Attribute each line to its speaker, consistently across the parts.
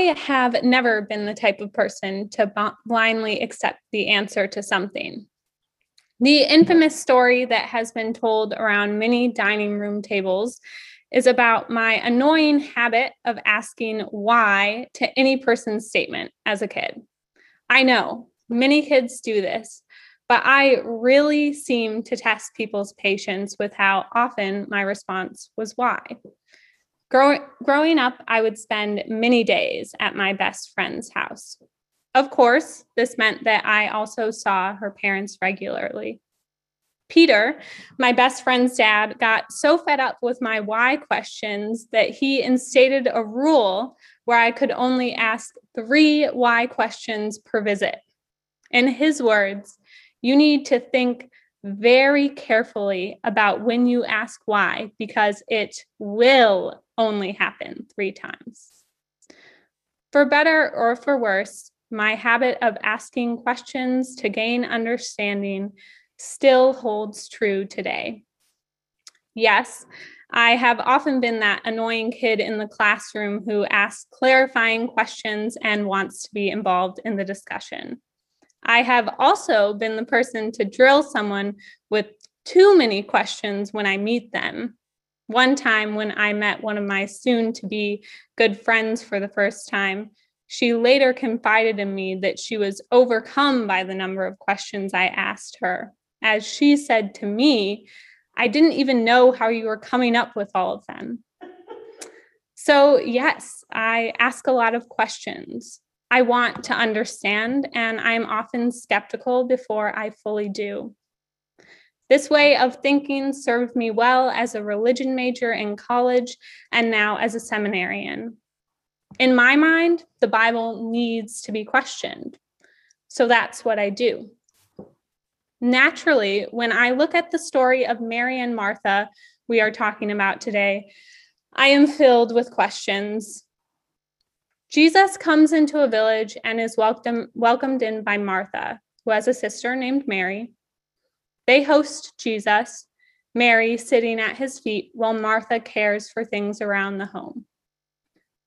Speaker 1: I have never been the type of person to blindly accept the answer to something. The infamous story that has been told around many dining room tables is about my annoying habit of asking why to any person's statement as a kid. I know many kids do this, but I really seem to test people's patience with how often my response was why. Grow- growing up, I would spend many days at my best friend's house. Of course, this meant that I also saw her parents regularly. Peter, my best friend's dad, got so fed up with my why questions that he instated a rule where I could only ask three why questions per visit. In his words, you need to think very carefully about when you ask why, because it will only happen three times. For better or for worse, my habit of asking questions to gain understanding still holds true today. Yes, I have often been that annoying kid in the classroom who asks clarifying questions and wants to be involved in the discussion. I have also been the person to drill someone with too many questions when I meet them. One time, when I met one of my soon to be good friends for the first time, she later confided in me that she was overcome by the number of questions I asked her. As she said to me, I didn't even know how you were coming up with all of them. So, yes, I ask a lot of questions. I want to understand, and I'm often skeptical before I fully do. This way of thinking served me well as a religion major in college and now as a seminarian. In my mind, the Bible needs to be questioned. So that's what I do. Naturally, when I look at the story of Mary and Martha we are talking about today, I am filled with questions Jesus comes into a village and is welcome, welcomed in by Martha, who has a sister named Mary. They host Jesus, Mary sitting at his feet while Martha cares for things around the home.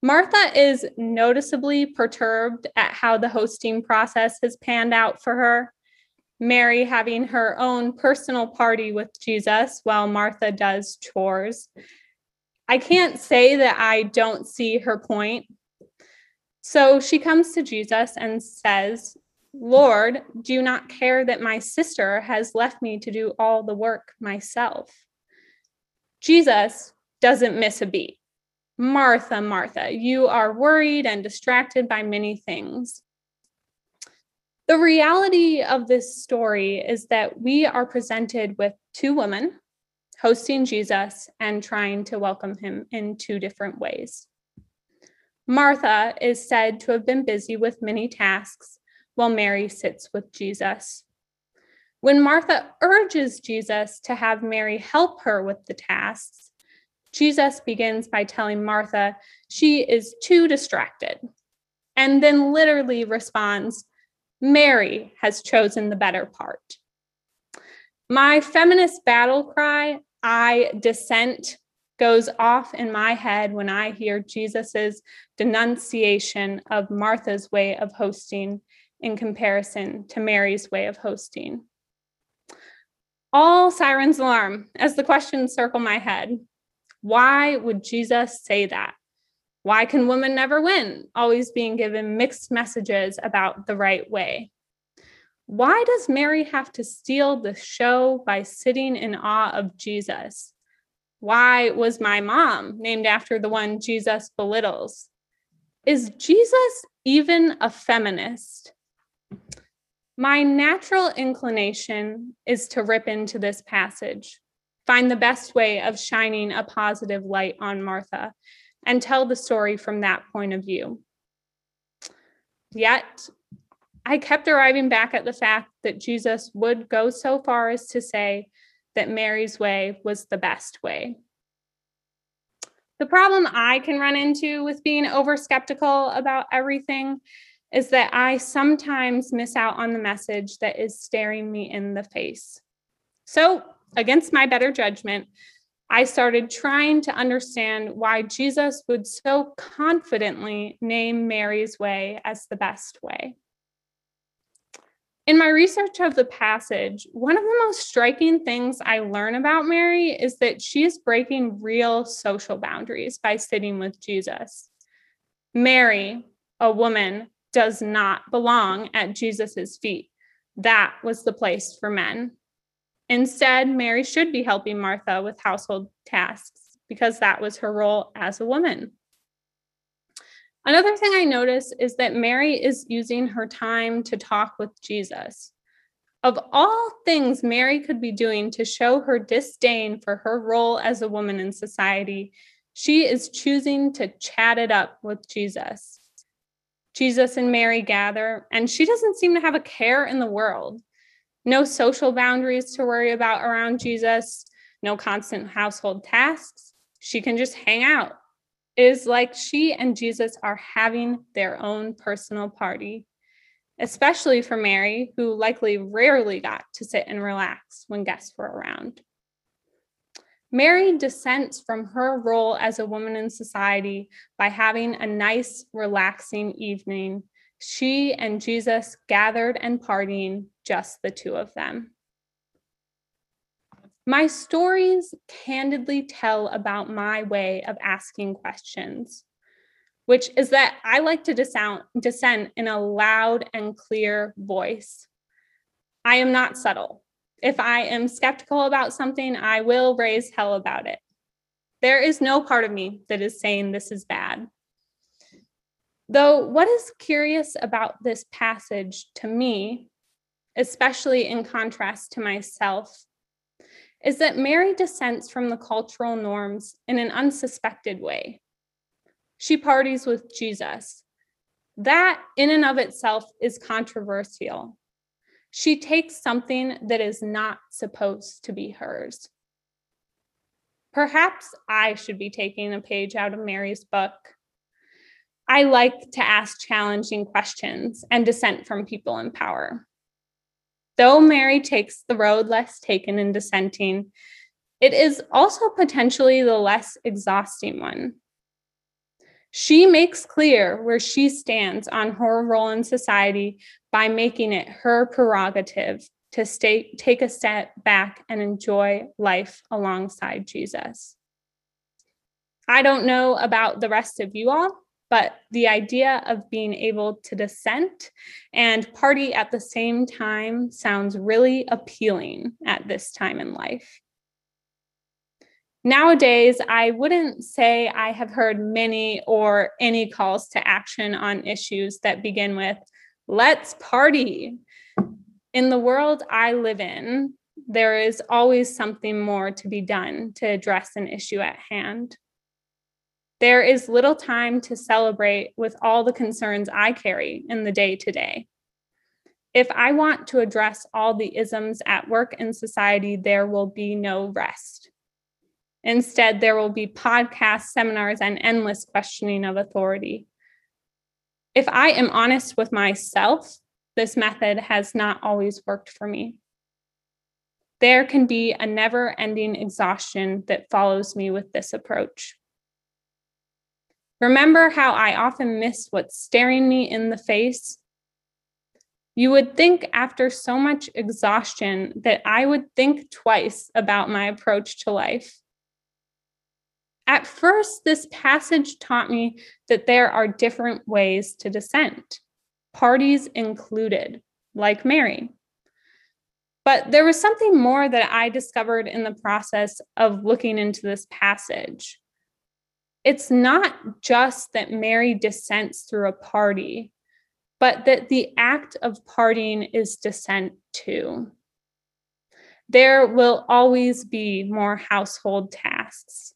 Speaker 1: Martha is noticeably perturbed at how the hosting process has panned out for her. Mary having her own personal party with Jesus while Martha does chores. I can't say that I don't see her point. So she comes to Jesus and says, Lord, do not care that my sister has left me to do all the work myself? Jesus doesn't miss a beat. Martha, Martha, you are worried and distracted by many things. The reality of this story is that we are presented with two women hosting Jesus and trying to welcome him in two different ways. Martha is said to have been busy with many tasks while Mary sits with Jesus. When Martha urges Jesus to have Mary help her with the tasks, Jesus begins by telling Martha she is too distracted, and then literally responds, Mary has chosen the better part. My feminist battle cry, I dissent, goes off in my head when I hear Jesus's denunciation of Martha's way of hosting in comparison to Mary's way of hosting. All sirens alarm as the questions circle my head. Why would Jesus say that? Why can women never win? Always being given mixed messages about the right way. Why does Mary have to steal the show by sitting in awe of Jesus? Why was my mom named after the one Jesus belittles? Is Jesus even a feminist? My natural inclination is to rip into this passage, find the best way of shining a positive light on Martha, and tell the story from that point of view. Yet, I kept arriving back at the fact that Jesus would go so far as to say that Mary's way was the best way. The problem I can run into with being over skeptical about everything is that I sometimes miss out on the message that is staring me in the face. So, against my better judgment, I started trying to understand why Jesus would so confidently name Mary's way as the best way. In my research of the passage, one of the most striking things I learn about Mary is that she is breaking real social boundaries by sitting with Jesus. Mary, a woman, does not belong at Jesus' feet. That was the place for men. Instead, Mary should be helping Martha with household tasks because that was her role as a woman. Another thing I notice is that Mary is using her time to talk with Jesus. Of all things Mary could be doing to show her disdain for her role as a woman in society, she is choosing to chat it up with Jesus. Jesus and Mary gather, and she doesn't seem to have a care in the world. No social boundaries to worry about around Jesus, no constant household tasks. She can just hang out It is like she and Jesus are having their own personal party, especially for Mary, who likely rarely got to sit and relax when guests were around. Mary dissents from her role as a woman in society by having a nice, relaxing evening. She and Jesus gathered and partying, just the two of them. My stories candidly tell about my way of asking questions, which is that I like to dissent, in a loud and clear voice. I am not subtle. If I am skeptical about something, I will raise hell about it. There is no part of me that is saying this is bad. Though, what is curious about this passage to me, especially in contrast to myself, is that Mary dissents from the cultural norms in an unsuspected way. She parties with Jesus. That, in and of itself, is controversial. She takes something that is not supposed to be hers. Perhaps I should be taking a page out of Mary's book. I like to ask challenging questions and dissent from people in power. Though Mary takes the road less taken in dissenting, it is also potentially the less exhausting one. She makes clear where she stands on her role in society by making it her prerogative to stay, take a step back and enjoy life alongside Jesus. I don't know about the rest of you all, but the idea of being able to dissent and party at the same time sounds really appealing at this time in life. Nowadays, I wouldn't say I have heard many or any calls to action on issues that begin with, let's party. In the world I live in, there is always something more to be done to address an issue at hand. There is little time to celebrate with all the concerns I carry in the day to day. If I want to address all the isms at work in society, there will be no rest. Instead, there will be podcasts, seminars, and endless questioning of authority. If I am honest with myself, this method has not always worked for me. There can be a never ending exhaustion that follows me with this approach. Remember how I often miss what's staring me in the face? You would think after so much exhaustion that I would think twice about my approach to life. At first, this passage taught me that there are different ways to dissent, parties included, like Mary. But there was something more that I discovered in the process of looking into this passage it's not just that Mary dissents through a party, but that the act of partying is dissent too. There will always be more household tasks.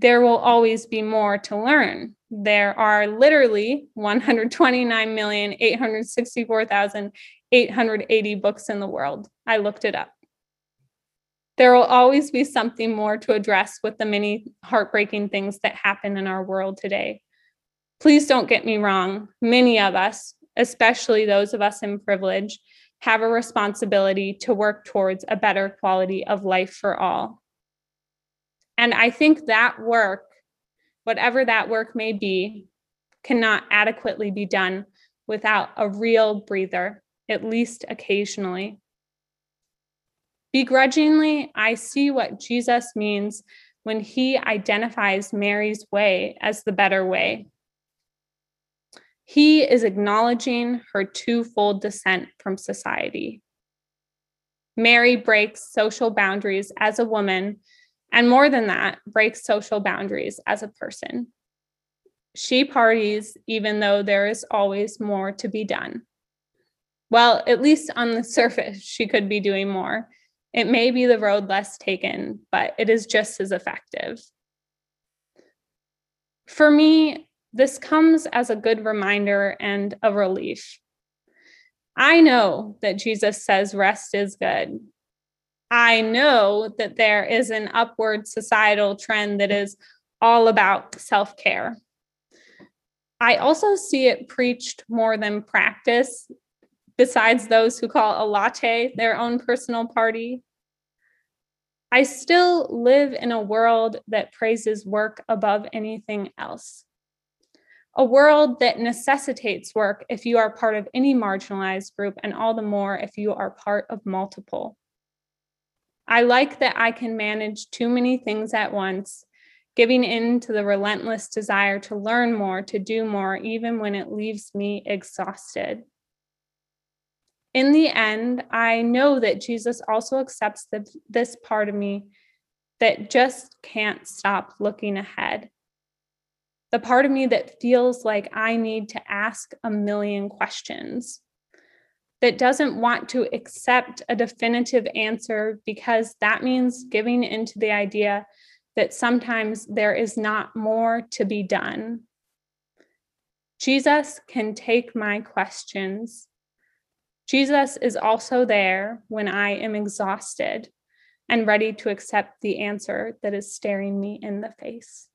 Speaker 1: There will always be more to learn. There are literally 129,864,880 books in the world. I looked it up. There will always be something more to address with the many heartbreaking things that happen in our world today. Please don't get me wrong. Many of us, especially those of us in privilege, have a responsibility to work towards a better quality of life for all. And I think that work, whatever that work may be, cannot adequately be done without a real breather, at least occasionally. Begrudgingly, I see what Jesus means when he identifies Mary's way as the better way. He is acknowledging her twofold dissent from society. Mary breaks social boundaries as a woman, and more than that, breaks social boundaries as a person. She parties even though there is always more to be done. Well, at least on the surface, she could be doing more. It may be the road less taken, but it is just as effective. For me, this comes as a good reminder and a relief. I know that Jesus says rest is good. I know that there is an upward societal trend that is all about self care. I also see it preached more than practiced besides those who call a latte their own personal party. I still live in a world that praises work above anything else. A world that necessitates work if you are part of any marginalized group, and all the more if you are part of multiple. I like that I can manage too many things at once, giving in to the relentless desire to learn more, to do more, even when it leaves me exhausted in the end, I know that Jesus also accepts the, this part of me that just can't stop looking ahead. The part of me that feels like I need to ask a million questions, that doesn't want to accept a definitive answer because that means giving into the idea that sometimes there is not more to be done. Jesus can take my questions Jesus is also there when I am exhausted and ready to accept the answer that is staring me in the face.